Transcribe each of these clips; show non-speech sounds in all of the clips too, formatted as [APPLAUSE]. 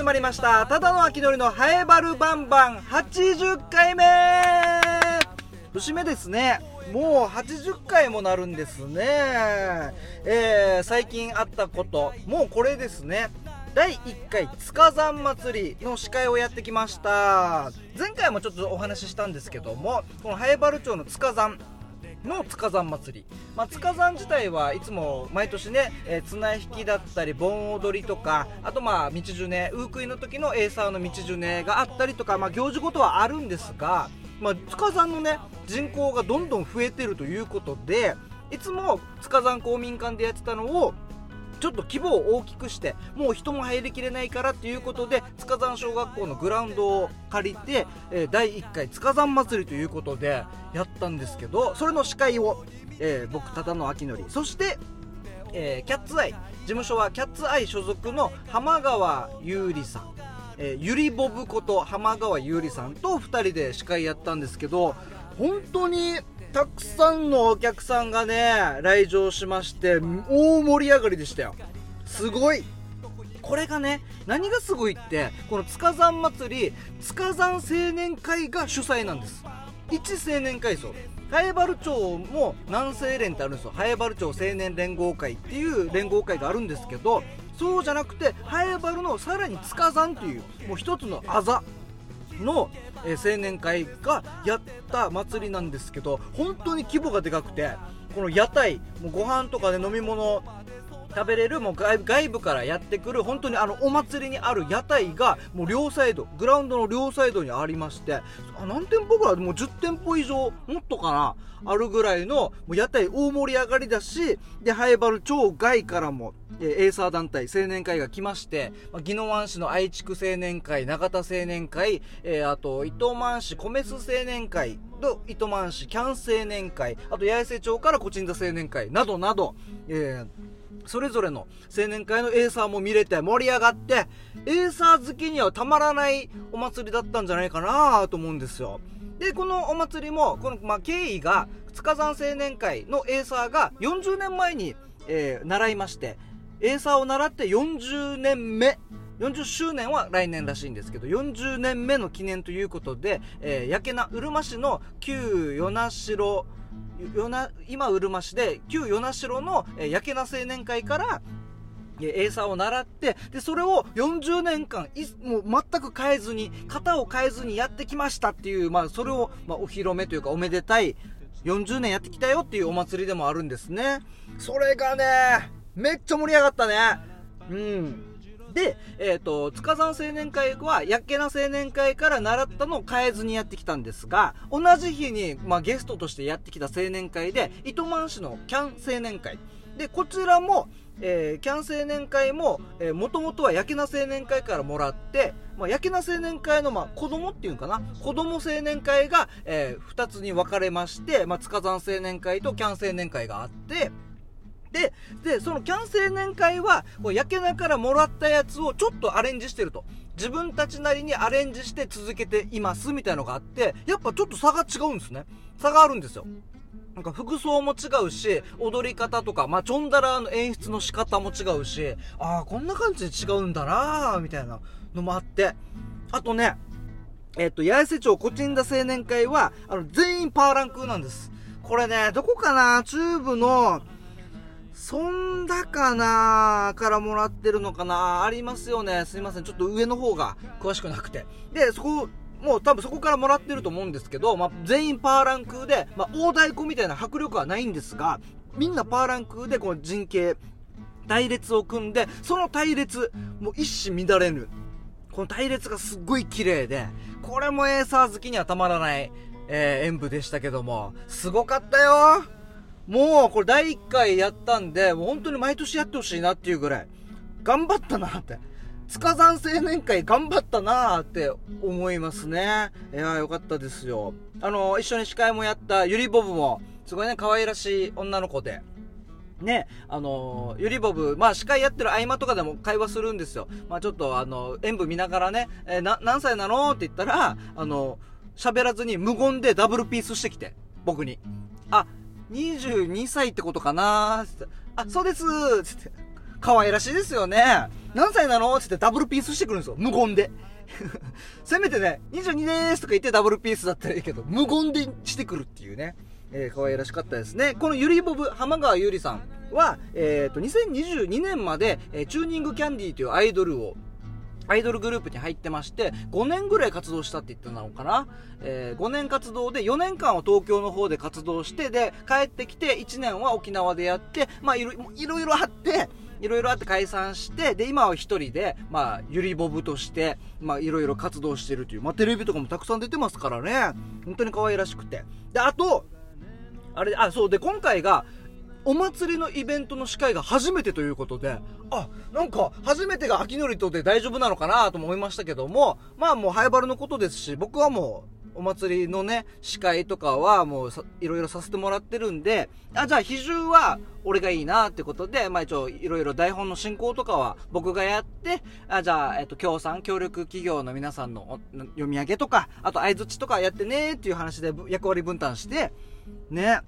始まりました。ただの秋のりのハエバルバンバン。80回目。節目ですね。もう80回もなるんですね。えー、最近あったこと。もうこれですね。第1回塚山祭りの司会をやってきました。前回もちょっとお話ししたんですけどもこのハエバル町の塚山。の塚山祭り、まあ、塚山自体はいつも毎年ね、えー、綱引きだったり盆踊りとかあとまあ道ジュネウークイの時のエーサーの道ジュネがあったりとか、まあ、行事ごとはあるんですが、まあ、塚山のね人口がどんどん増えてるということでいつも塚山公民館でやってたのをちょっと規模を大きくしてもう人も入りきれないからっていうことで塚山小学校のグラウンドを借りて、えー、第1回塚山祭りということでやったんですけどそれの司会を、えー、僕忠野明則そしてえー、キャッツアイ。事務所はキャッツアイ所属の浜川優里さん、えー、ゆりボブこと浜川優里さんと2人で司会やったんですけど本当にたくさんのお客さんがね来場しまして大盛り上がりでしたよ。すごい。これがね何がすごいってこの塚山祭り塚山青年会が主催なんです。一青年会層ハエバル町も南西連ってあるんですよ。ハエバル町青年連合会っていう連合会があるんですけどそうじゃなくてハエバルのさらに塚山というもう一つのあざ。の、え、青年会がやった祭りなんですけど本当に規模がでかくてこの屋台もうご飯とかで、飲み物食べれるもう外部からやってくる本当にあのお祭りにある屋台がもう両サイドグラウンドの両サイドにありましてあ何店舗ぐらいもう10店舗以上もっとかなあるぐらいのもう屋台大盛り上がりだしでハエバル町外からもえー、エーサー団体青年会が来まして、まあ、宜野湾市の愛知区青年会、永田青年会、えー、あと、糸満市米須青年会と、糸満市キャン青年会、あと、八重瀬町からコチンザ青年会などなど、えー、それぞれの青年会のエーサーも見れて盛り上がって、エーサー好きにはたまらないお祭りだったんじゃないかなと思うんですよ。で、このお祭りも、この、まあ、経緯が、塚山青年会のエーサーが40年前に、えー、習いまして、エーサーを習って40年目40周年は来年らしいんですけど40年目の記念ということで、えー、焼けなうるま市の旧与那城今うるま市で旧与那城の、えー、けな青年会からエーサーを習って、で、それを40年間い、もう全く変えずに、型を変えずにやってきましたっていう、まあ、それを、まあ、お披露目というか、おめでたい、40年やってきたよっていうお祭りでもあるんですね。それがね、めっちゃ盛り上がったね。うん。で、えっ、ー、と、塚山青年会は、やっけな青年会から習ったのを変えずにやってきたんですが、同じ日に、まあ、ゲストとしてやってきた青年会で、糸満市のキャン青年会。で、こちらも、えー、キャン青年会も、えー、もともとはやけな青年会からもらって、まあ、やけな青年会の、まあ、子供っていうかな、子供青年会が、えー、2つに分かれまして、まあ、塚山青年会とキャン青年会があって、で、で、そのキャン青年会は、焼けなからもらったやつをちょっとアレンジしてると。自分たちなりにアレンジして続けていますみたいのがあって、やっぱちょっと差が違うんですね。差があるんですよ。なんか服装も違うし、踊り方とか、まあ、チョンダラーの演出の仕方も違うし、ああ、こんな感じで違うんだなーみたいなのもあって。あとね、えっと、八重瀬町コチンダ青年会は、あの、全員パーランクなんです。これね、どこかな？中部の、そんだかなからもらってるのかな？ありますよね。すいません。ちょっと上の方が詳しくなくて。で、そこ、もう多分そこからもらってると思うんですけど、まあ、全員パーランクで、まあ、大太鼓みたいな迫力はないんですが、みんなパーランクでこの陣形、隊列を組んで、その隊列、もう一糸乱れぬ。この隊列がすっごい綺麗で、これもエーサー好きにはたまらない、えー、演舞でしたけども、すごかったよもうこれ第1回やったんで、もう本当に毎年やってほしいなっていうぐらい、頑張ったなって。塚山青年会頑張ったなーって思いますね。いやーよかったですよ。あの、一緒に司会もやったゆりボブも、すごいね、可愛らしい女の子で。ね、あのゆりボブ、まあ司会やってる合間とかでも会話するんですよ。まあちょっとあの、演舞見ながらね、えー、な、何歳なのって言ったら、あの、喋らずに無言でダブルピースしてきて、僕に。あ、22歳ってことかなってあ、そうですつって。可愛らしいですよね。何歳なの？って言ってダブルピースしてくるんですよ。無言で。[LAUGHS] せめてね、22でーすとか言ってダブルピースだったらいいけど、無言でしてくるっていうね。えー、可愛らしかったですね。このゆりボブ、浜川ゆりさんは、えっ、ー、と、2022年まで、えー、チューニングキャンディーというアイドルをアイドルグループに入ってまして、5年ぐらい活動したって言ったのかな？えー、5年活動で4年間は東京の方で活動して、で、帰ってきて1年は沖縄でやって、まあいろいろあって、いろいろあって解散して、で、今は一人で、まあ、ゆりボブとして、まあ、いろいろ活動してるという、まあ、テレビとかもたくさん出てますからね。本当に可愛らしくて。で、あと、あれ、あ、そう、で、今回が、お祭りのイベントの司会が初めてということで、あ、なんか、初めてが秋のりとで大丈夫なのかなと思いましたけども、まあもうハイバルのことですし、僕はもう、お祭りのね、司会とかはもういろいろさせてもらってるんで、あ、じゃあ比重は俺がいいなってことで、まあ一応いろいろ台本の進行とかは僕がやって、あ、じゃあ、えっと、協賛、協力企業の皆さんの読み上げとか、あと相づちとかやってねっていう話で役割分担して、ね、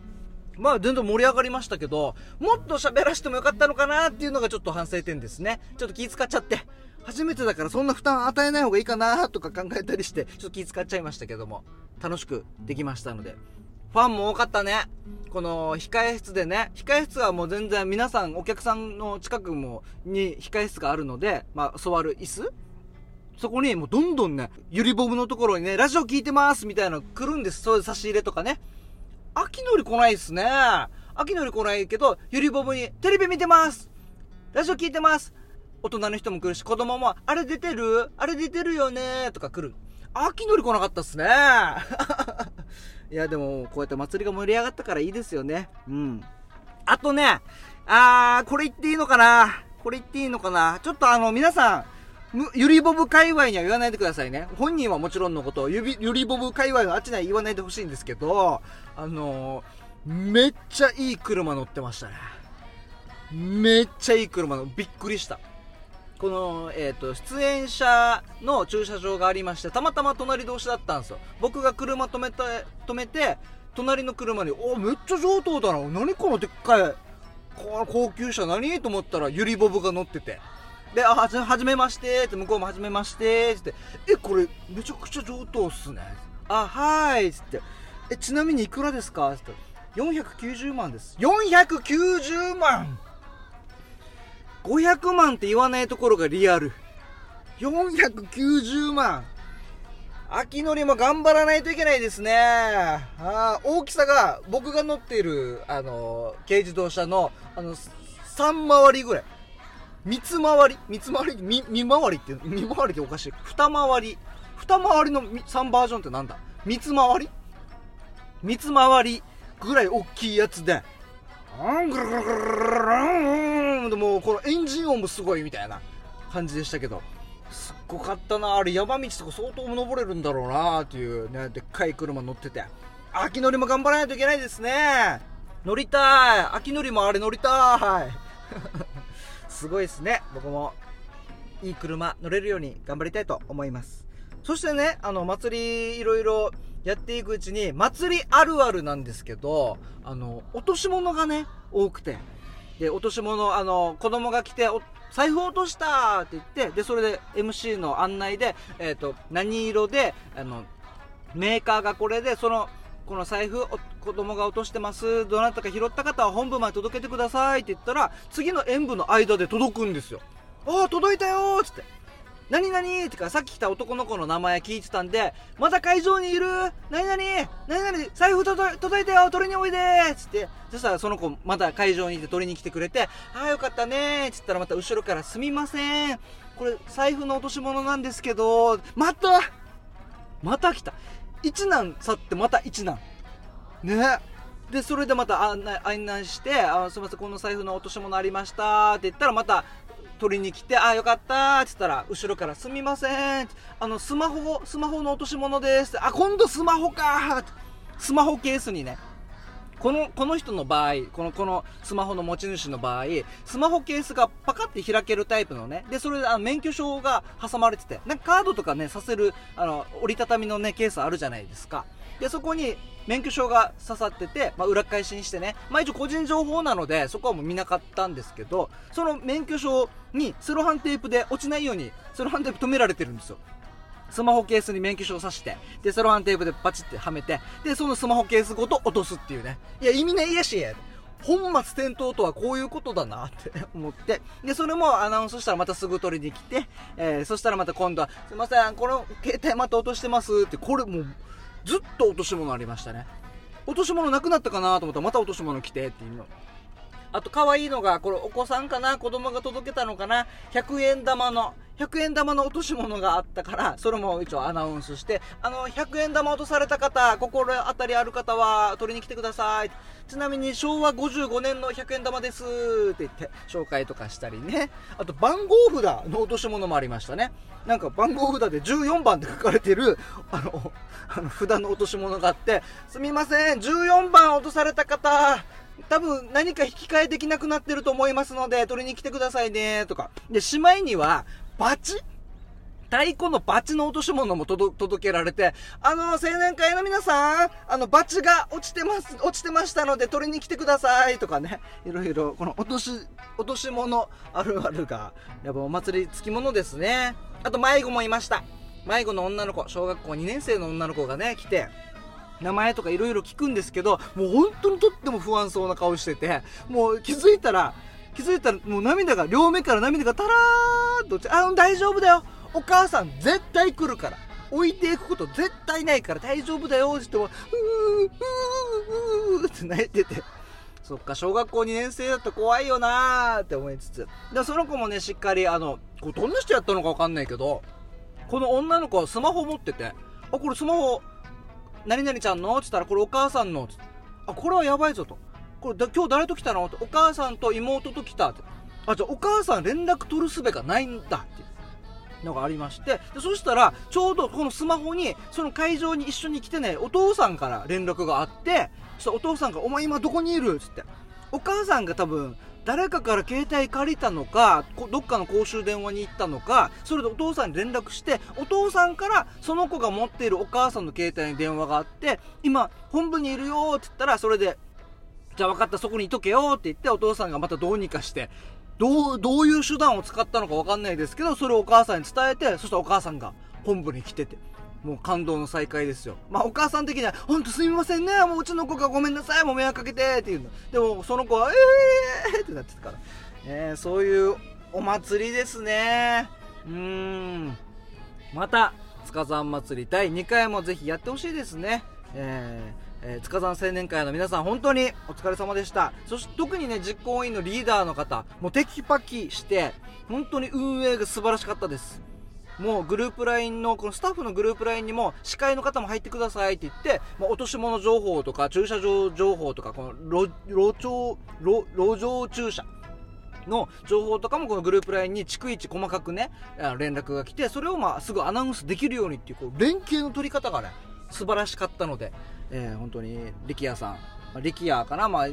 まあ全然盛り上がりましたけど、もっと喋らせてもよかったのかなっていうのがちょっと反省点ですね。ちょっと気使っちゃって。初めてだからそんな負担与えない方がいいかなとか考えたりして、ちょっと気使っちゃいましたけども、楽しくできましたので。ファンも多かったね。この控え室でね、控え室はもう全然皆さん、お客さんの近くもに控え室があるので、まあ座る椅子そこにもうどんどんね、ゆりボブのところにね、ラジオ聞いてますみたいなの来るんです。そういう差し入れとかね。秋のり来ないっすね。秋のり来ないけど、ゆりぼぶに、テレビ見てますラジオ聞いてます大人の人も来るし、子供も、あれ出てる？あれ出てるよね？とか来る。秋のり来なかったっすね。[LAUGHS] いや、でも、こうやって祭りが盛り上がったからいいですよね。うん。あとね、あー、これ言っていいのかな？これ言っていいのかな？ちょっとあの、皆さん、ゆりボブ界隈には言わないでくださいね。本人はもちろんのことを、ゆゆりボブ界隈のあっちには言わないでほしいんですけど、あのー、めっちゃいい車乗ってましたね。めっちゃいい車の、びっくりした。この、えっ、ー、と、出演者の駐車場がありまして、たまたま隣同士だったんですよ。僕が車止めて、止めて、隣の車に、おめっちゃ上等だな。何このでっかい、高級車何？と思ったら、ゆりボブが乗ってて。で、あ、はじ、はじめましてって、向こうもはじめましてって、え、これ、めちゃくちゃ上等っすね。あ、はーいっつって、え、ちなみにいくらですか？って、490万です。490万 !500 万って言わないところがリアル。490万秋のりも頑張らないといけないですね。あ大きさが僕が乗っている、あの、軽自動車の、あの、3回りぐらい。三つ回り三つ回りみ、見回りって、見回りっておかしい。二回り。二回りの3バージョンってなんだ？三つ回り？三つ回りぐらい大きいやつで、あんぐるぐるぐるぐるでもこのエンジン音もすごいみたいな感じでしたけど、すっごかったな。あれ山道とか相当登れるんだろうなっていうね、でっかい車乗ってて。秋のりも頑張らないといけないですね。乗りたい。秋のりもあれ乗りたい。すごいですね。僕も、いい車乗れるように頑張りたいと思います。そしてね、あの、祭りいろいろやっていくうちに、祭りあるあるなんですけど、あの、落とし物がね、多くて。で、落とし物、あの、子供が来て、財布落としたって言って、で、それで MC の案内で、えっ、ー、と、何色で、あの、メーカーがこれで、その、この財布子供が落としてます。どなたか拾った方は本部まで届けてくださいって言ったら次の演舞の間で届くんですよああ届いたよっつって何々ってかさっき来た男の子の名前聞いてたんでまだ会場にいる何々何々財布届いたよ取りにおいでっつって。そしたらその子まだ会場にいて取りに来てくれてああよかったねっつったらまた後ろからすみません。これ財布の落とし物なんですけどまたまた来た！一難去ってまた一難。ね。でそれでまた案内案内して「あすみませんこの財布の落とし物ありました」って言ったらまた取りに来て「あよかった」って言ったら後ろから「すみません」あのスマホスマホの落とし物です」あ今度スマホか」スマホケースにねこの、この人の場合、この、このスマホの持ち主の場合、スマホケースがパカって開けるタイプのね、で、それであの免許証が挟まれてて、なんかカードとかね、させる、あの、折りたたみのね、ケースあるじゃないですか。でそこに免許証が刺さってて、まあ、裏返しにしてね、まあ、一応個人情報なのでそこはもう見なかったんですけどその免許証にセロハンテープで落ちないようにセロハンテープ止められてるんですよスマホケースに免許証を刺して、で、セロハンテープでパチってはめて、で、そのスマホケースごと落とすっていうね。いや、意味ないやし、本末転倒とはこういうことだなって [LAUGHS] 思って、で、それもアナウンスしたらまたすぐ取りに来て、えー、そしたらまた今度は、すいません、この携帯また落としてますって、これもう、ずっと落とし物ありましたね。落とし物なくなったかなと思ったらまた落とし物来てっていうの。あと可愛いのが、これお子さんかな？子供が届けたのかな ?100 円玉の、100円玉の落とし物があったから、それも一応アナウンスして、あの、100円玉落とされた方、心当たりある方は取りに来てください。ちなみに昭和55年の100円玉ですって言って紹介とかしたりね。あと番号札の落とし物もありましたね。なんか番号札で14番って書かれてる、あの、あの札の落とし物があって、すみません、14番落とされた方、多分何か引き換えできなくなってると思いますので、取りに来てくださいね、とか。で、しまいには、バチ？太鼓のバチの落とし物も届けられて、あの、青年会の皆さん、あの、バチが落ちてます、落ちてましたので取りに来てくださいとかね、いろいろ、この落とし、落とし物あるあるが、やっぱお祭り付き物ですね。あと迷子もいました。迷子の女の子、小学校2年生の女の子がね、来て、名前とかいろいろ聞くんですけど、もう本当にとっても不安そうな顔してて、もう気づいたら、気づいたらもう涙が、両目から涙がタラーっと落ちあ、大丈夫だよお母さん絶対来るから置いていくこと絶対ないから大丈夫だよって言っても、うー、うー、うーって泣いてて。そっか、小学校2年生だと怖いよなーって思いつつ。で、その子もね、しっかり、あの、これどんな人やったのかわかんないけど、この女の子はスマホ持ってて、あ、これスマホ、何々ちゃんの？って言ったら、これお母さんの。ってあ、これはやばいぞと。これだ、今日誰と来たの？って、お母さんと妹と来た。って。あ、じゃあお母さん連絡取る術がないんだ。って。いうのがありまして、でそしたら、ちょうどこのスマホに、その会場に一緒に来てね、お父さんから連絡があって、そしたらお父さんが、お前今どこにいる？つって。お母さんが多分、誰かから携帯借りたのか、どっかの公衆電話に行ったのか、それでお父さんに連絡して、お父さんからその子が持っているお母さんの携帯に電話があって、今、本部にいるよって言ったら、それで、じゃあ分かった、そこにいとけよって言って、お父さんがまたどうにかして、どう、どういう手段を使ったのか分かんないですけど、それをお母さんに伝えて、そしたらお母さんが本部に来てて。もう感動の再会ですよ。まあお母さん的には、ほんとすみませんね、もううちの子がごめんなさい、もう迷惑かけて、っていうの。でもその子は、えーってなってたから。えー、そういうお祭りですね。うーん。また、塚山祭り第2回もぜひやってほしいですね。えーえー、塚山青年会の皆さん本当にお疲れ様でした。そして特にね、実行委員のリーダーの方、もうテキパキして、本当に運営が素晴らしかったです。もうグループ LINE の、このスタッフのグループ LINE にも、司会の方も入ってくださいって言って、まあ、落とし物情報とか、駐車場情報とか、この路、路上、路、路上駐車の情報とかもこのグループ LINE に逐一細かくね、連絡が来て、それをまあすぐアナウンスできるようにっていう、こう連携の取り方がね、素晴らしかったので、えー、本当に力也さん、力也かな、まあ、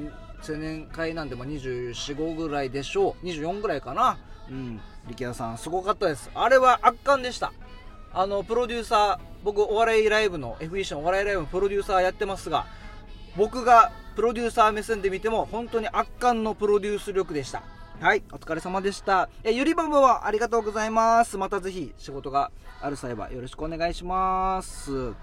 青年会なんでも24、5ぐらいでしょう。24ぐらいかな。うん。力也さん、すごかったです。あれは圧巻でした。あの、プロデューサー、僕、お笑いライブの、FEC のお笑いライブのプロデューサーやってますが、僕がプロデューサー目線で見ても、本当に圧巻のプロデュース力でした。はい、お疲れ様でした。え、ゆりばばはありがとうございます。またぜひ仕事がある際はよろしくお願いします。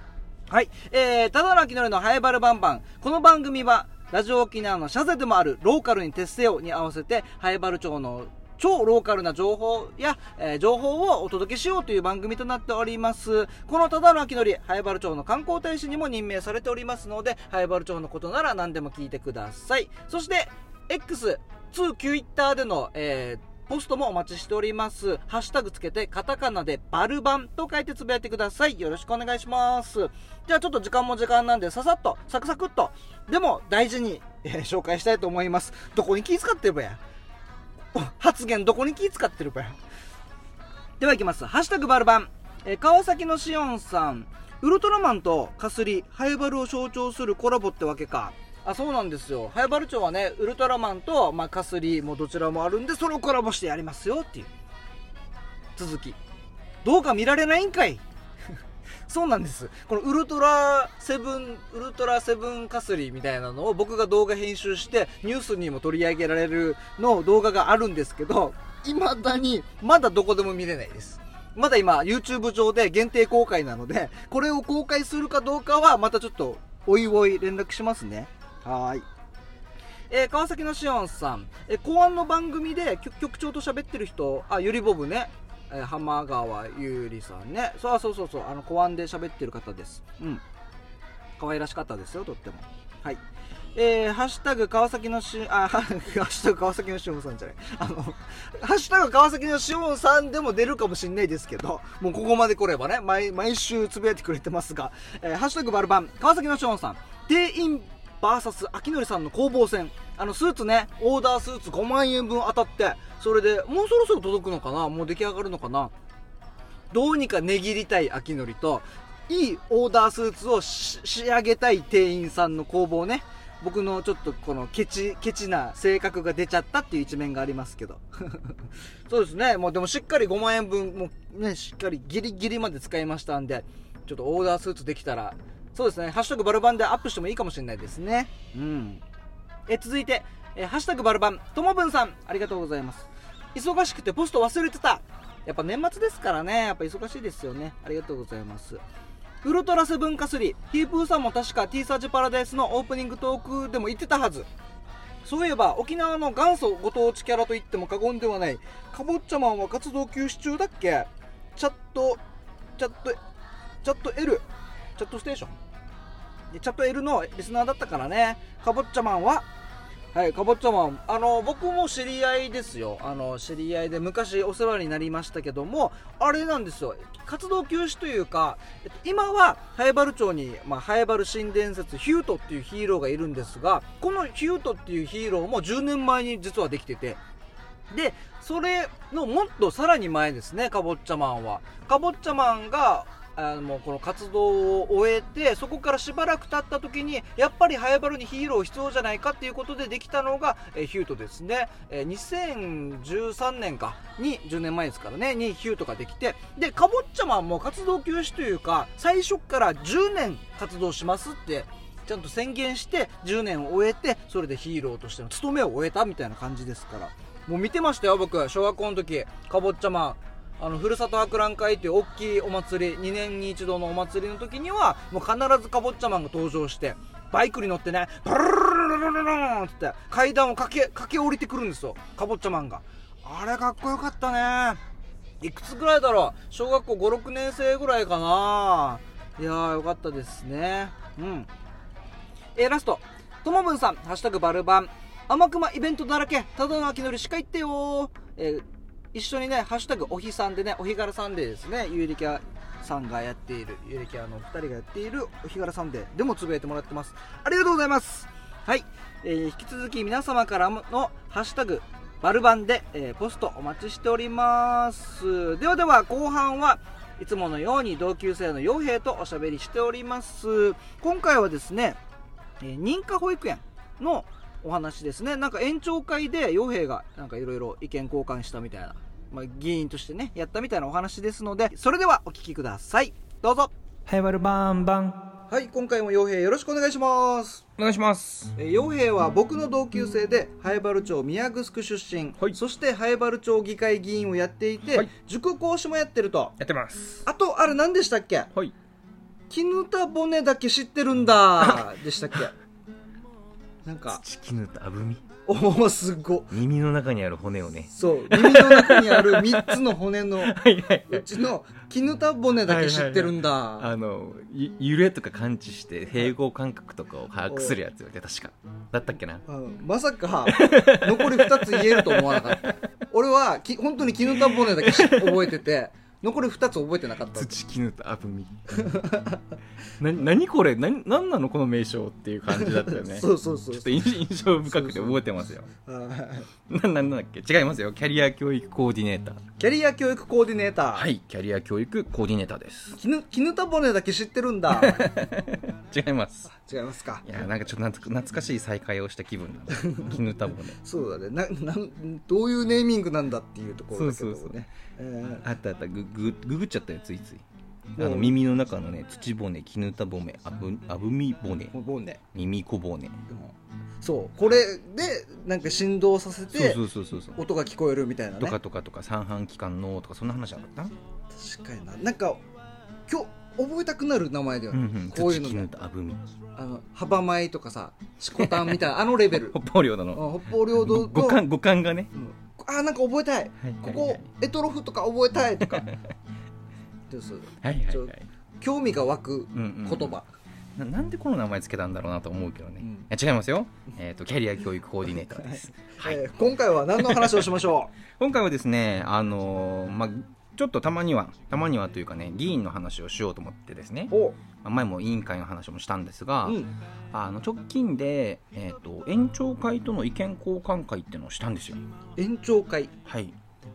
はい。えー、ただの秋のりのハイバルバンバン。この番組は、ラジオ沖縄のシャゼでもあるローカルに徹せよに合わせて、ハイバル町の超ローカルな情報や、えー、情報をお届けしようという番組となっております。このただの秋のり、ハイバル町の観光大使にも任命されておりますので、ハイバル町のことなら何でも聞いてください。そして、X、2 Twitter での、えーポストもお待ちしております。ハッシュタグつけて、カタカナでバルバンと書いてつぶやいてください。よろしくお願いします。じゃあちょっと時間も時間なんで、ささっと、サクサクっと、でも大事に、えー、紹介したいと思います。どこに気使ってるばや。発言どこに気使ってるばや。では行きます。ハッシュタグバルバン。えー、川崎のしおんさん。ウルトラマンとカスリ、ハイバルを象徴するコラボってわけか。あそうなんですよ。早原町はねウルトラマンと、まあ、カスリーもどちらもあるんでそれをコラボしてやりますよっていう。続き。どうか見られないんかい。[LAUGHS] そうなんです。このウルトラセブンウルトラセブンかすりみたいなのを僕が動画編集してニュースにも取り上げられるの動画があるんですけど未だにまだどこでも見れないです。まだ今 YouTube 上で限定公開なのでこれを公開するかどうかはまたちょっとおいおい連絡しますね。はいえー、川崎のしおんさん、えー、公安の番組で局長と喋ってる人、あ、ゆりボブね、えー、浜川ゆりさんね。そうそうそうそう、あの、公安で喋ってる方です。うん。可愛らしかったですよ、とっても。はい。えー、ハッシュタグ川崎のし、あ、[LAUGHS] ハッシュタグ川崎のしおんさんじゃない。あの、ハッシュタグ川崎のしおんさんでも出るかもしんないですけど、もうここまで来ればね、毎、毎週つぶやいてくれてますが、えー、ハッシュタグバルバン、川崎のしおんさん、定員 VS 秋典さんの攻防戦。あのスーツねオーダースーツ5万円分当たってそれでもうそろそろ届くのかな？もう出来上がるのかな？どうにか値切りたい秋典といいオーダースーツを仕上げたい店員さんの攻防ね。僕のちょっとこのケチケチな性格が出ちゃったっていう一面がありますけど。[LAUGHS] そうですね。もうでもしっかり5万円分もうねしっかりギリギリまで使いましたんでちょっとオーダースーツできたらそうですね、ハッシュタグバルバンでアップしてもいいかもしれないですね。うん。え、続いて、えハッシュタグバルバン、ともぶんさん、ありがとうございます。忙しくてポスト忘れてた。やっぱ年末ですからね、やっぱ忙しいですよね。ありがとうございます。ウルトラセブンカスリ、ヒープーさんも確か T サージパラダイスのオープニングトークでも言ってたはず。そういえば沖縄の元祖ご当地キャラと言っても過言ではないかぼっちゃマンは活動休止中だっけ？チャットチャットチャット L チャットステーション？チャット L のリスナーだったからね、かぼっちゃマンは、はい、かぼっちゃマン、あの、僕も知り合いですよ。あの、知り合いで昔お世話になりましたけども、あれなんですよ。活動休止というか、今は、ハエバル町に、まあ、ハエバル新伝説、ヒュートっていうヒーローがいるんですが、このヒュートっていうヒーローも10年前に実はできてて、で、それのもっとさらに前ですね、かぼっちゃマンは。かぼっちゃマンがあのこの活動を終えてそこからしばらく経った時にやっぱりハエバルにヒーロー必要じゃないかっていうことでできたのが、えー、ヒュートですね、え、2013年かに10年前ですからねにヒュートができてでかぼっちゃマンも活動休止というか最初から10年活動しますってちゃんと宣言して10年を終えてそれでヒーローとしての務めを終えたみたいな感じですから。もう見てましたよ僕小学校の時かぼっちゃマン。あのふるさと博覧会っていう大きいお祭り2年に一度のお祭りの時にはもう必ずかぼっちゃマンが登場してバイクに乗ってねブルルルルルルルって階段を駆け駆け下りてくるんですよかぼっちゃマンがあれかっこよかったねいくつぐらいだろう小学校56年生ぐらいかないやーよかったですねうんえー、ラストともぶんさん「ハッシュタグバルバン」甘くまイベントだらけただの秋のりしか言ってよえー一緒にね、ハッシュタグおひさんでね、お日柄さんでですね、ゆうりきゃさんがやっている、ゆうりきゃの2人がやっているお日柄さんで、でもつぶやいてもらってます。ありがとうございます。はい。えー、引き続き皆様からのハッシュタグ、バルバンで、えー、ポストお待ちしております。ではでは、後半はいつものように同級生の傭兵とおしゃべりしております。今回はですね、えー、認可保育園のお話ですね。なんか延長会で傭兵がなんかいろいろ意見交換したみたいなまあ、議員としてね、やったみたいなお話ですので、それではお聞きください。どうぞ。はい、わるバンバン。はい、今回も傭兵よろしくお願いします。お願いします。え傭兵は僕の同級生で、ハエバル町宮城出身、はい、そしてハエバル町議会議員をやっていて、はい、塾講師もやってると。やってます。あと、あれ何でしたっけ？はい。絹田骨だけ知ってるんだ [LAUGHS] でしたっけ？なんか。土絹田あぶみ？おおすご耳の中にある骨をね。そう耳の中にある3つの骨の [LAUGHS] うちの絹田骨だけ知ってるんだ、はいはいはい、あの揺れとか感知して平衡感覚とかを把握するやつよね確か。だったっけな、うん、まさか残り2つ言えると思わなかった。俺はき本当に絹田骨だけ覚えてて残り2つ覚えてなかった。土絹とあぶみな何これ？何何なの？この名称っていう感じだったよね。[LAUGHS] そうそうそうちょっと印象深くて覚えてますよ。[LAUGHS] ななんだっけ？違いますよ。キャリア教育コーディネーター。キャリア教育コーディネーター。はい。キャリア教育コーディネーターです。絹絹田骨だけ知ってるんだ [LAUGHS] 違います。違いますか。いやなんかちょっと懐かしい再会をした気分なん [LAUGHS] 絹田骨そうだね。ななんどういうネーミングなんだっていうところだけどね。そうそうそう、えー、あったあった。ググググっちゃったよついつい。あの耳の中のね土骨絹田骨あぶあぶみ骨。耳小骨そう。これでなんか振動させてそうそうそうそう。音が聞こえるみたいなね。とかとかとか三半規管のとかそんな話なかった？確かにな。なんか今日覚えたくなる名前だよね、うんうん。こういうのね。田あの幅米とかさしこたんみたいなあの [LAUGHS] レベル。北方領土うんの北方領土の。五感五感がね。うん。あなんか覚えたい。ここエトロフとか覚えたいとか。[LAUGHS] そうそうちょはいはいはい。興味が湧くうんうん言葉、ななんでこの名前つけたんだろうなと思うけどね、うん。いや違いますよ、えー、とキャリア教育コーディネーターです、はい。えー今回は何の話をしましょ [LAUGHS] 今回はですねあのーまあちょっとたまにはたまにはというかね議員の話をしようと思ってですね。あ前も委員会の話もしたんですが、うん。あの直近で、えー、と園長会との意見交換会っていうのをしたんですよ。延長会。はい。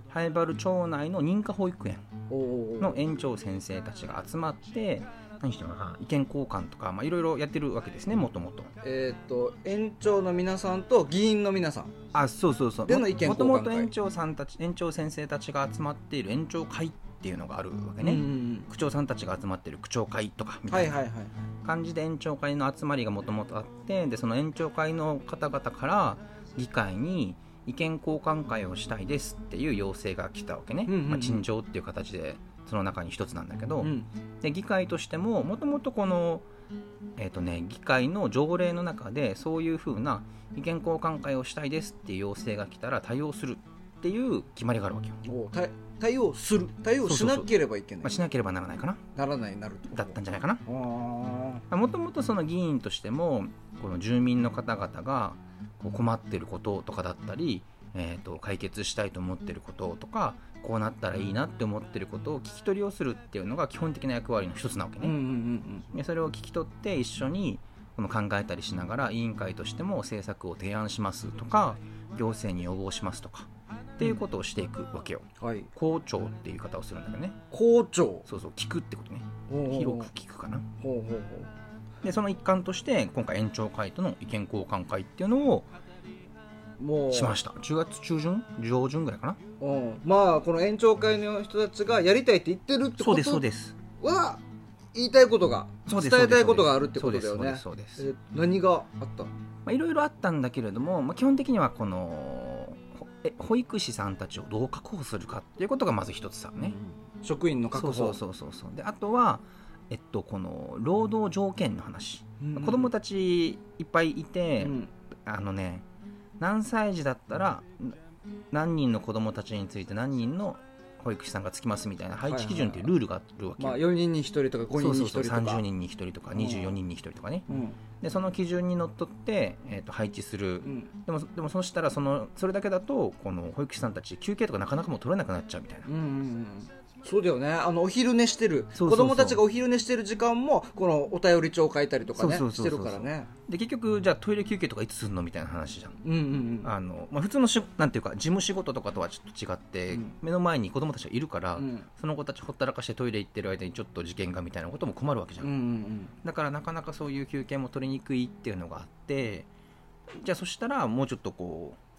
ハエバル町内の認可保育園の園長先生たちが集まって何してるのかな意見交換とかまあいろいろやってるわけですねもともとえっ、と園長の皆さんと議員の皆さん。あそうそうそう。での意見もと交換会。もと園長さんたち園長先生たちが集まっている園長会っていうのがあるわけね、うんうん区長さんたちが集まっている区長会とかみたいな。感じで園長会の集まりがもともとあってでその園長会の方々から議会に意見交換会をしたいですっていう要請が来たわけね、うんうんうん。まあ、陳情っていう形でその中に一つなんだけど、うんで議会としてももともとこの、えーとね、議会の条例の中でそういうふうな意見交換会をしたいですっていう要請が来たら対応するっていう決まりがあるわけよ、お対対応する。対応しなければいけない。まあ、しなければならないかな。ならないなると。だったんじゃないかな。あもともとその議員としてもこの住民の方々が困ってることとかだったり、えー、と解決したいと思ってることとかこうなったらいいなって思ってることを聞き取りをするっていうのが基本的な役割の一つなわけーうんうね、んうん。でそれを聞き取って一緒にこの考えたりしながら委員会としても政策を提案しますとか行政に要望しますとかっていうことをしていくわけよ。うんはい。校長っていう言い方をするんだけどね。校長。そうそう聞くってことね。広く聞くかな。ほうほうほでその一環として今回延長会との意見交換会っていうのをうもうしました。10月中旬？上旬ぐらいかな？うん。まあこの園長会の人たちがやりたいって言ってるってそうことですそうです。は言いたいことが伝えたいことがあるってことだよね。何があった？のまあいろいろあったんだけれども、まあ、基本的にはこの保育士さんたちをどう確保するかっていうことがまず一つさね、職員の確保。そうそうそうそうそう。であとはえっとこの労働条件の話、うん。子供たちいっぱいいて、うん。あのね何歳児だったらな何人の子供たちについて何人の保育士さんがつきますみたいな配置基準っていうルールがあるわけよ、まあ4人に1人とか5人に1そうそうそう人とか30人に1人とか24人に1人とか。ねうん。でその基準にのっとって、えー、と配置する。うん。でもでもそうしたらそのそれだけだとこの保育士さんたち休憩とかなかなかもう取れなくなっちゃうみたいな。うんうんうんそうだよね。あのお昼寝してる。そうそうそう。子供たちがお昼寝してる時間もこのお便り帳書いたりとかねそうそうそうそうしてるからね。で結局じゃあトイレ休憩とかいつするのみたいな話じゃん。うんうんうん。あの、まあ、普通のしなんていうか事務仕事とかとはちょっと違って、うん。目の前に子供たちがいるから、うん。その子たちほったらかしてトイレ行ってる間にちょっと事件がみたいなことも困るわけじゃん、うんうん。だからなかなかそういう休憩も取りにくいっていうのがあってじゃあそしたらもうちょっとこう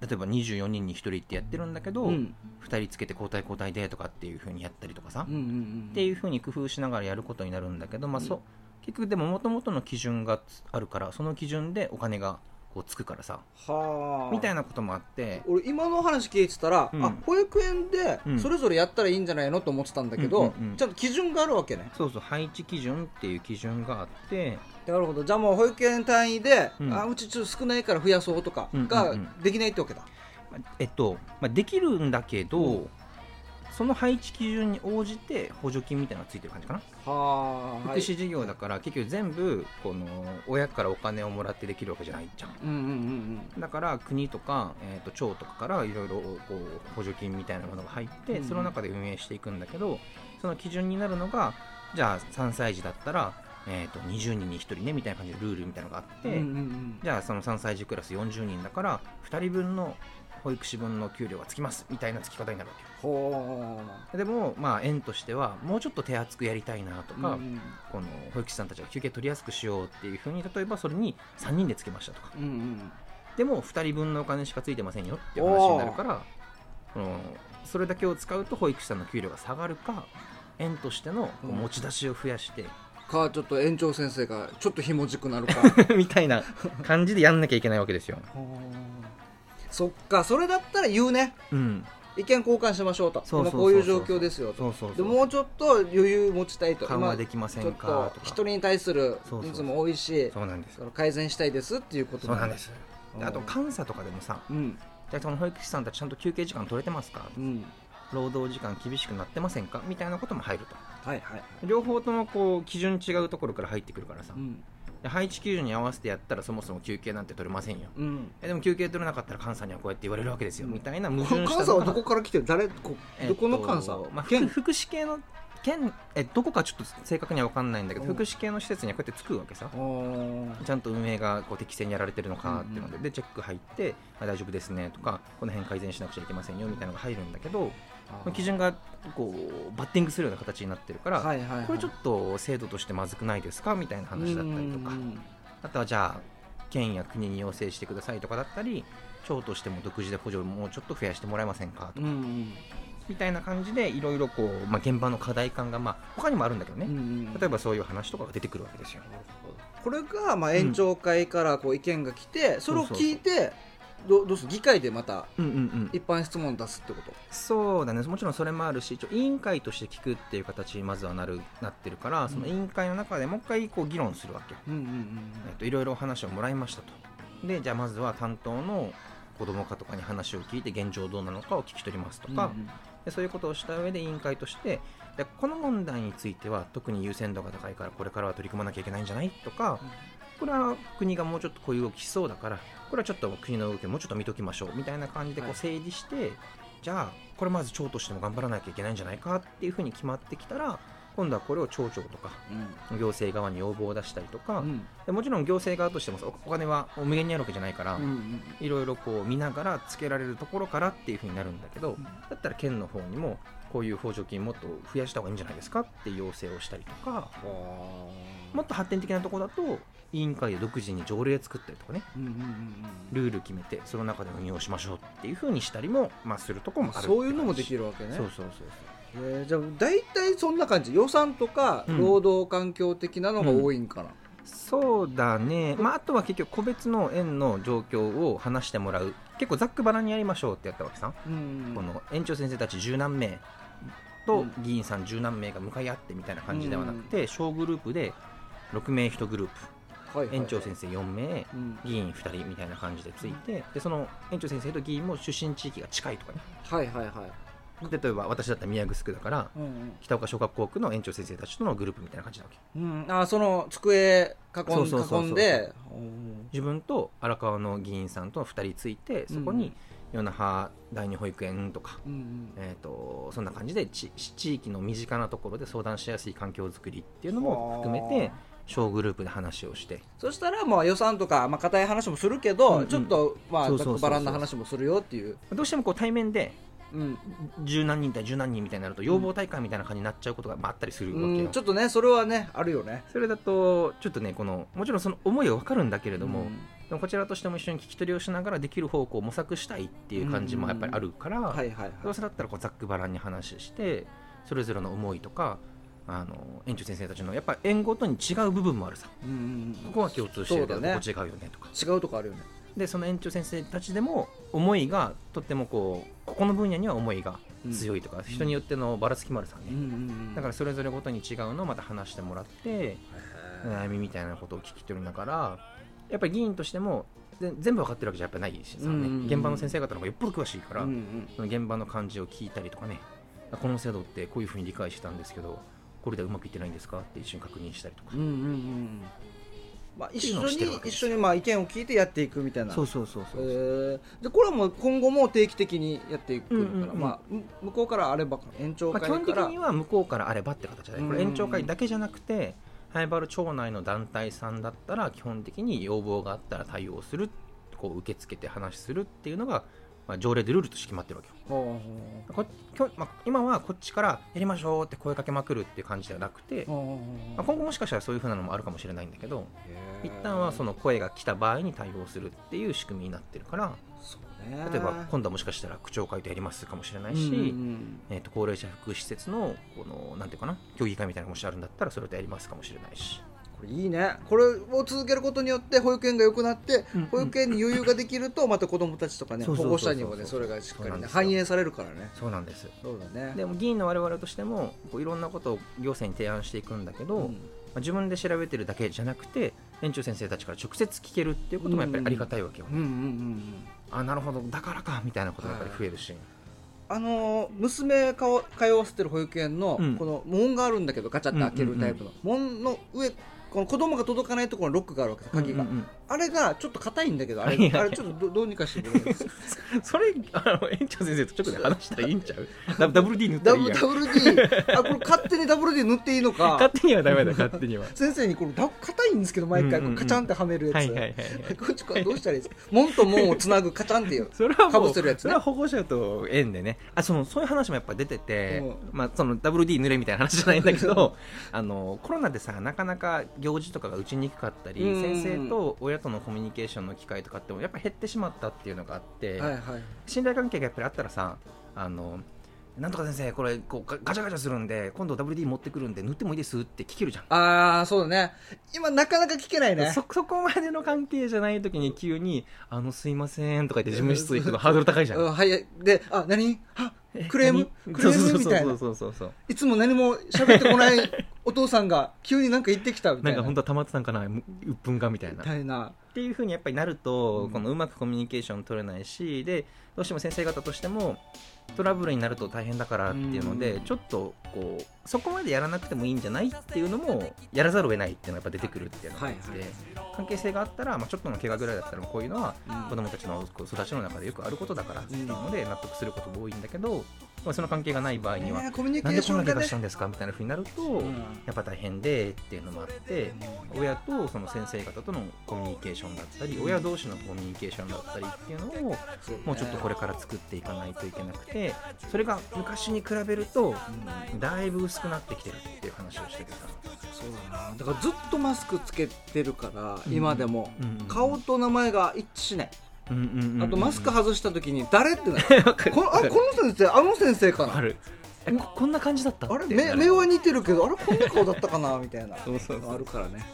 例えば24人に1人ってやってるんだけど、うん。うん2人つけて交代交代でとかっていう風にやったりとかさ、うんうんうんっていう風に工夫しながらやることになるんだけど、まあ、そ結局でももともとの基準があるからその基準でお金がこうつくからさ。はあ。みたいなこともあって。俺今の話聞いてたら、うん。あ保育園でうん。それぞれやったらいいんじゃないのと思ってたんだけど、うんうんうんちゃんと基準があるわけね。そうそう配置基準っていう基準があって。なるほど。じゃあもう保育園単位で、うん。あうちちょっと少ないから増やそうとかうんがうんうん。できないってわけだ、まあえっと、まあ、できるんだけど、うんその配置基準に応じて補助金みたいなのがついてる感じかな、はあ福祉事業だから結局全部この親からお金をもらってできるわけじゃないじゃん。うんうんうんだから国とか、えー、と町とかからいろいろこう補助金みたいなものが入って、うんその中で運営していくんだけどその基準になるのがじゃあ3歳児だったら、えー、と20人に1人ねみたいな感じでルールみたいなのがあって、うんうんうん。じゃあその3歳児クラス40人だから2人分の保育士分の給料がつきますみたいなつき方になるわけよ。ほでもまあ園としてはもうちょっと手厚くやりたいなとか、ううん。この保育士さんたちが休憩取りやすくしようっていうふうに例えばそれに3人でつけましたとか。うんうんでも2人分のお金しかついてませんよっていう話になるからこのそれだけを使うと保育士さんの給料が下がるか園としての持ち出しを増やして、かちょっと園長先生がちょっとひもじくなるか。[LAUGHS] みたいな感じでやんなきゃいけないわけですよ。そっかそれだったら言うね。うん、意見交換しましょうと。今こういう状況ですよと。そうそうそう。でもうちょっと余裕持ちたいと。緩和今できませんかと人に対する人数も多いしそうなんです。改善したいですっていうことなんです。あと監査とかでもさうん。じゃあその保育士さんたちちゃんと休憩時間取れてますか？うん。労働時間厳しくなってませんか？みたいなことも入ると。はいはい。両方ともこう基準違うところから入ってくるからさ、うん。で配置基準に合わせてやったらそもそも休憩なんて取れませんよ。うん。えでも休憩取れなかったら監査にはこうやって言われるわけですよ、みたいな矛盾監したのが。査はどこから来てる？誰？こえっとどこの監査？まあ、県？福福祉系の県えどこかちょっと正確には分かんないんだけどうん。福祉系の施設にはこうやってつくわけさ。ちゃんと運営がこう適正にやられてるのかっていうので,、うんでチェック入ってあ大丈夫ですねとかこの辺改善しなくちゃいけませんよみたいなのが入るんだけどあー基準がこうバッティングするような形になってるから、はいはいはい。これちょっと制度としてまずくないですかみたいな話だったりとか。うんあとはじゃあ県や国に要請してくださいとかだったり町としても独自で補助をもうちょっと増やしてもらえませんかとか、うんうん。みたいな感じでいろいろこう、まあ、現場の課題感が、まあ、他にもあるんだけどね、うんうん例えばそういう話とかが出てくるわけですよ。これがまあ延長会からこう意見が来て、それを聞いてどどうする？議会でまたうんうんうん、一般質問出すってこと？そうだね。もちろんそれもあるし一応委員会として聞くっていう形にまずはなるなってるからその委員会の中でもう一回こう議論するわけ。よ、うんうんえっといろいろお話をもらいましたと。でじゃあまずは担当の子ども課とかに話を聞いて現状どうなのかを聞き取りますとか、でそういうことをした上で委員会としてでこの問題については特に優先度が高いからこれからは取り組まなきゃいけないんじゃない？とかこれは国がもうちょっとこういう動きしそうだからこれはちょっと国の動きをもうちょっと見ときましょうみたいな感じでこはい。う整理して、じゃあこれまず町としても頑張らなきゃいけないんじゃないかっていうふうに決まってきたら今度はこれを町長とか行政側に要望を出したりとか、うん。もちろん行政側としてもおお金は無限にあるわけじゃないから、いろいろこう見ながらつけられるところからっていうふうになるんだけど、ん。だったら県の方にもこういう補助金もっと増やした方がいいんじゃないですかって要請をしたりとかもっと発展的なところだと委員会で独自に条例作ったりとかね。うんうんうんうん。ルール決めてその中で運用しましょうっていうふうにしたりも、まあ、するところもある。そういうのもできるるわけね。そうそうそうえーじゃあ大体そんな感じ。予算とかうん。労働環境的なのが多いんかな、そうだね、まあ、あとは結局個別の園の状況を話してもらう。結構ざっくばらんにやりましょうってやったわけさ、うんこの園長先生たち十何名うとん。議員さん十何名が向かい合ってみたいな感じではなくて、小グループで6名1グループ園長先生4名うん。議員2人みたいな感じでついてでその園長先生と議員も出身地域が近いとかね。はいはいはい。例えば私だったら宮城区だからうん北岡小学校区の園長先生たちとのグループみたいな感じなわけ。うん、うん、あその机囲んそうそうそうそう。囲んで。自分と荒川の議員さんと2人ついてそこに与那覇第二保育園とか、うんうん。えー、とそんな感じでち地域の身近なところで相談しやすい環境づくりっていうのも含めて小グループで話をして。そしたらまあ予算とかまあ硬い話もするけど、うんうん。ちょっとまあざそうそうそうそう。っくばらんな話もするよっていう、どうしてもこう対面でうん。十何人対十何人みたいになると要望大会みたいな感じになっちゃうことがまああったりするわけよ、うん、ちょっとねそれはねあるよね。それだとちょっとねこのもちろんその思いは分かるんだけれども、うん。でもこちらとしても一緒に聞き取りをしながらできる方向を模索したいっていう感じもやっぱりあるから、はいはいはいどうせだったらこうざっくばらんに話してそれぞれの思いとかあの園長先生たちのやっぱ園ごとに違う部分もあるさ。うんうんここは共通してるけど、ね。ここ違うよねとか。うん、違うとこあるよね。でその園長先生たちでも思いがとってもこうここの分野には思いが強いとか、人によってのばらつきもあるさね、うんうんうんだからそれぞれごとに違うのをまた話してもらって悩みみたいなことを聞き取りながらやっぱり議員としてもぜ全部分かってるわけじゃやっぱないしさ、ね。うんうんうん現場の先生方の方がよっぽど詳しいから、うんうん。その現場の感じを聞いたりとかね。この制度ってこういうふうに理解してたんですけどこれではうまくいってないんですか？って一緒に確認したりとか、うんうんうん。まあ、一緒に一緒にまあ意見を聞いてやっていくみたいな。そうそうそうそう、えーでこれはもう今後も定期的にやっていくのかな、うんうんうん。まあ、む向こうからあれば延長まあ、会基本から、的には向こうからあればって形で、これうん延長会だけじゃなくて灰原町内の団体さんだったら基本的に要望があったら対応するこう受け付けて話するっていうのがまあ、条例でルールとして決まってるわけよ。ほこきょ、まあ、今はこっちからやりましょうって声かけまくるっていう感じではなくて、まあ、今後もしかしたらそういう風なのもあるかもしれないんだけど一旦はその声が来た場合に対応するっていう仕組みになってるから例えば今度はもしかしたら区長会でやりますかもしれないし、うんうんえー、と高齢者福祉施設のこのなんていうかな協議会みたいなのがもしあるんだったらそれとやりますかもしれないしこれいいね。これを続けることによって保育園が良くなって、保育園に余裕ができるとまた子どもたちとかね保護者にもねそれがしっかりね反映されるからね。そうなんですそうだね。でも議員の我々としてもこういろんなことを行政に提案していくんだけど、うん。まあ、自分で調べてるだけじゃなくて園長先生たちから直接聞けるっていうこともやっぱりありがたいわけよ、うんうんうんうん。あなるほどだからかみたいなことがやっぱり増えるし、あのー娘かわ通わせてる保育園のうん。この門があるんだけどガチャって開けるタイプの門の上この子供が届かないところにロックがあるわけです鍵が、うんうんうん。あれがちょっと硬いんだけどあれあれちょっとどどうにかしてくれるそれあの園長先生と直で話したらいいんちゃう？[LAUGHS] ダダブル D 塗ったダらいいやん。ブダブル D あこれ勝手にダブル D 塗っていいのか？勝手にはダメだ勝手には。先生にこれだ硬いんですけど毎回こうカチャンってはめるやつ、はいはいはいはい。こっちこれどうしたらいいですか？門と門をつなぐカチャンっていう。[LAUGHS] それはかぶせるやつね。それは保護者と縁でね。あそのそういう話もやっぱ出てて、うまあ、その WD 塗れみたいな話じゃないんだけどあのコロナでさなかなか行事とかが打ちにくかったり、うん。先生と親とのコミュニケーションの機会とかってもやっぱ減ってしまったっていうのがあって、はいはい。信頼関係がやっぱりあったらさあのなんとか先生これこうガガチャガチャするんで今度 WD 持ってくるんで塗ってもいいですって聞けるじゃん。ああそうだね。今なかなか聞けないね。そそこまでの関係じゃない時に急に「あのすいません」とか言って事務室行くのハードル高いじゃん。うんはいであ何？あえクレーム？何？クレーム？みたいな。そうそうそうそう。いつも何も喋ってこない [LAUGHS] お父さんが急になんか言ってきたみたな。いんなか本当は溜まってたんかな？うっぷんがみたいな。みたいな。っていうふうにやっぱりなると、うん。このうまくコミュニケーション取れないしでどうしても先生方としてもトラブルになると大変だからっていうので、うん。ちょっとこうそこまでやらなくてもいいんじゃないっていうのもやらざるを得ないっていうのがやっぱ出てくるっていうのがあって、はいはい。関係性があったら、まあ、ちょっとの怪我ぐらいだったらこういうのはうん子どもたちの育ちの中でよくあることだからっていうので納得することが多いんだけど、まあ、その関係がない場合には、ねコミュニケなんでーションがねこんな怪我したんですかみたいなふうになると、うん。やっぱ大変でっていうのもあって、親とその先生方とのコミュニケーションだったり、親同士のコミュニケーションだったりっていうのをもうちょっとこれから作っていかないといけなくてそれが昔に比べるとだいぶ薄くなってきてるっていう話をしててさ、そうだな。だからずっとマスクつけてるからうん。今でも。うん。うん顔と名前が一致しない。うんうんうんうんあとマスク外した時に誰ってなる。[LAUGHS] このあこの先生あの先生かな？ここんな感じだった？あれ？目目は似てるけどあれ？こんな顔だったかな？[LAUGHS] みたいな。そうそうあるからね。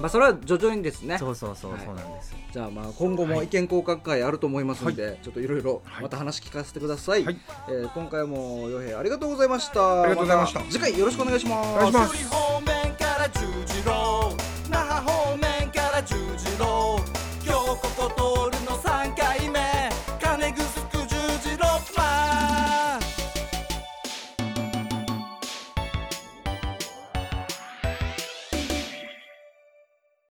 まあそれは徐々にですね。そうそうそう、そうなんですじゃあまあ今後も意見交換会あると思いますので、はい、ちょっといろいろまた話聞かせてください、はい、えー、今回も洋平ありがとうございました。ありがとうございました、ま、次回よろしくお願いします。お願いします。方面から十字路那覇方面から十字路。今日ここと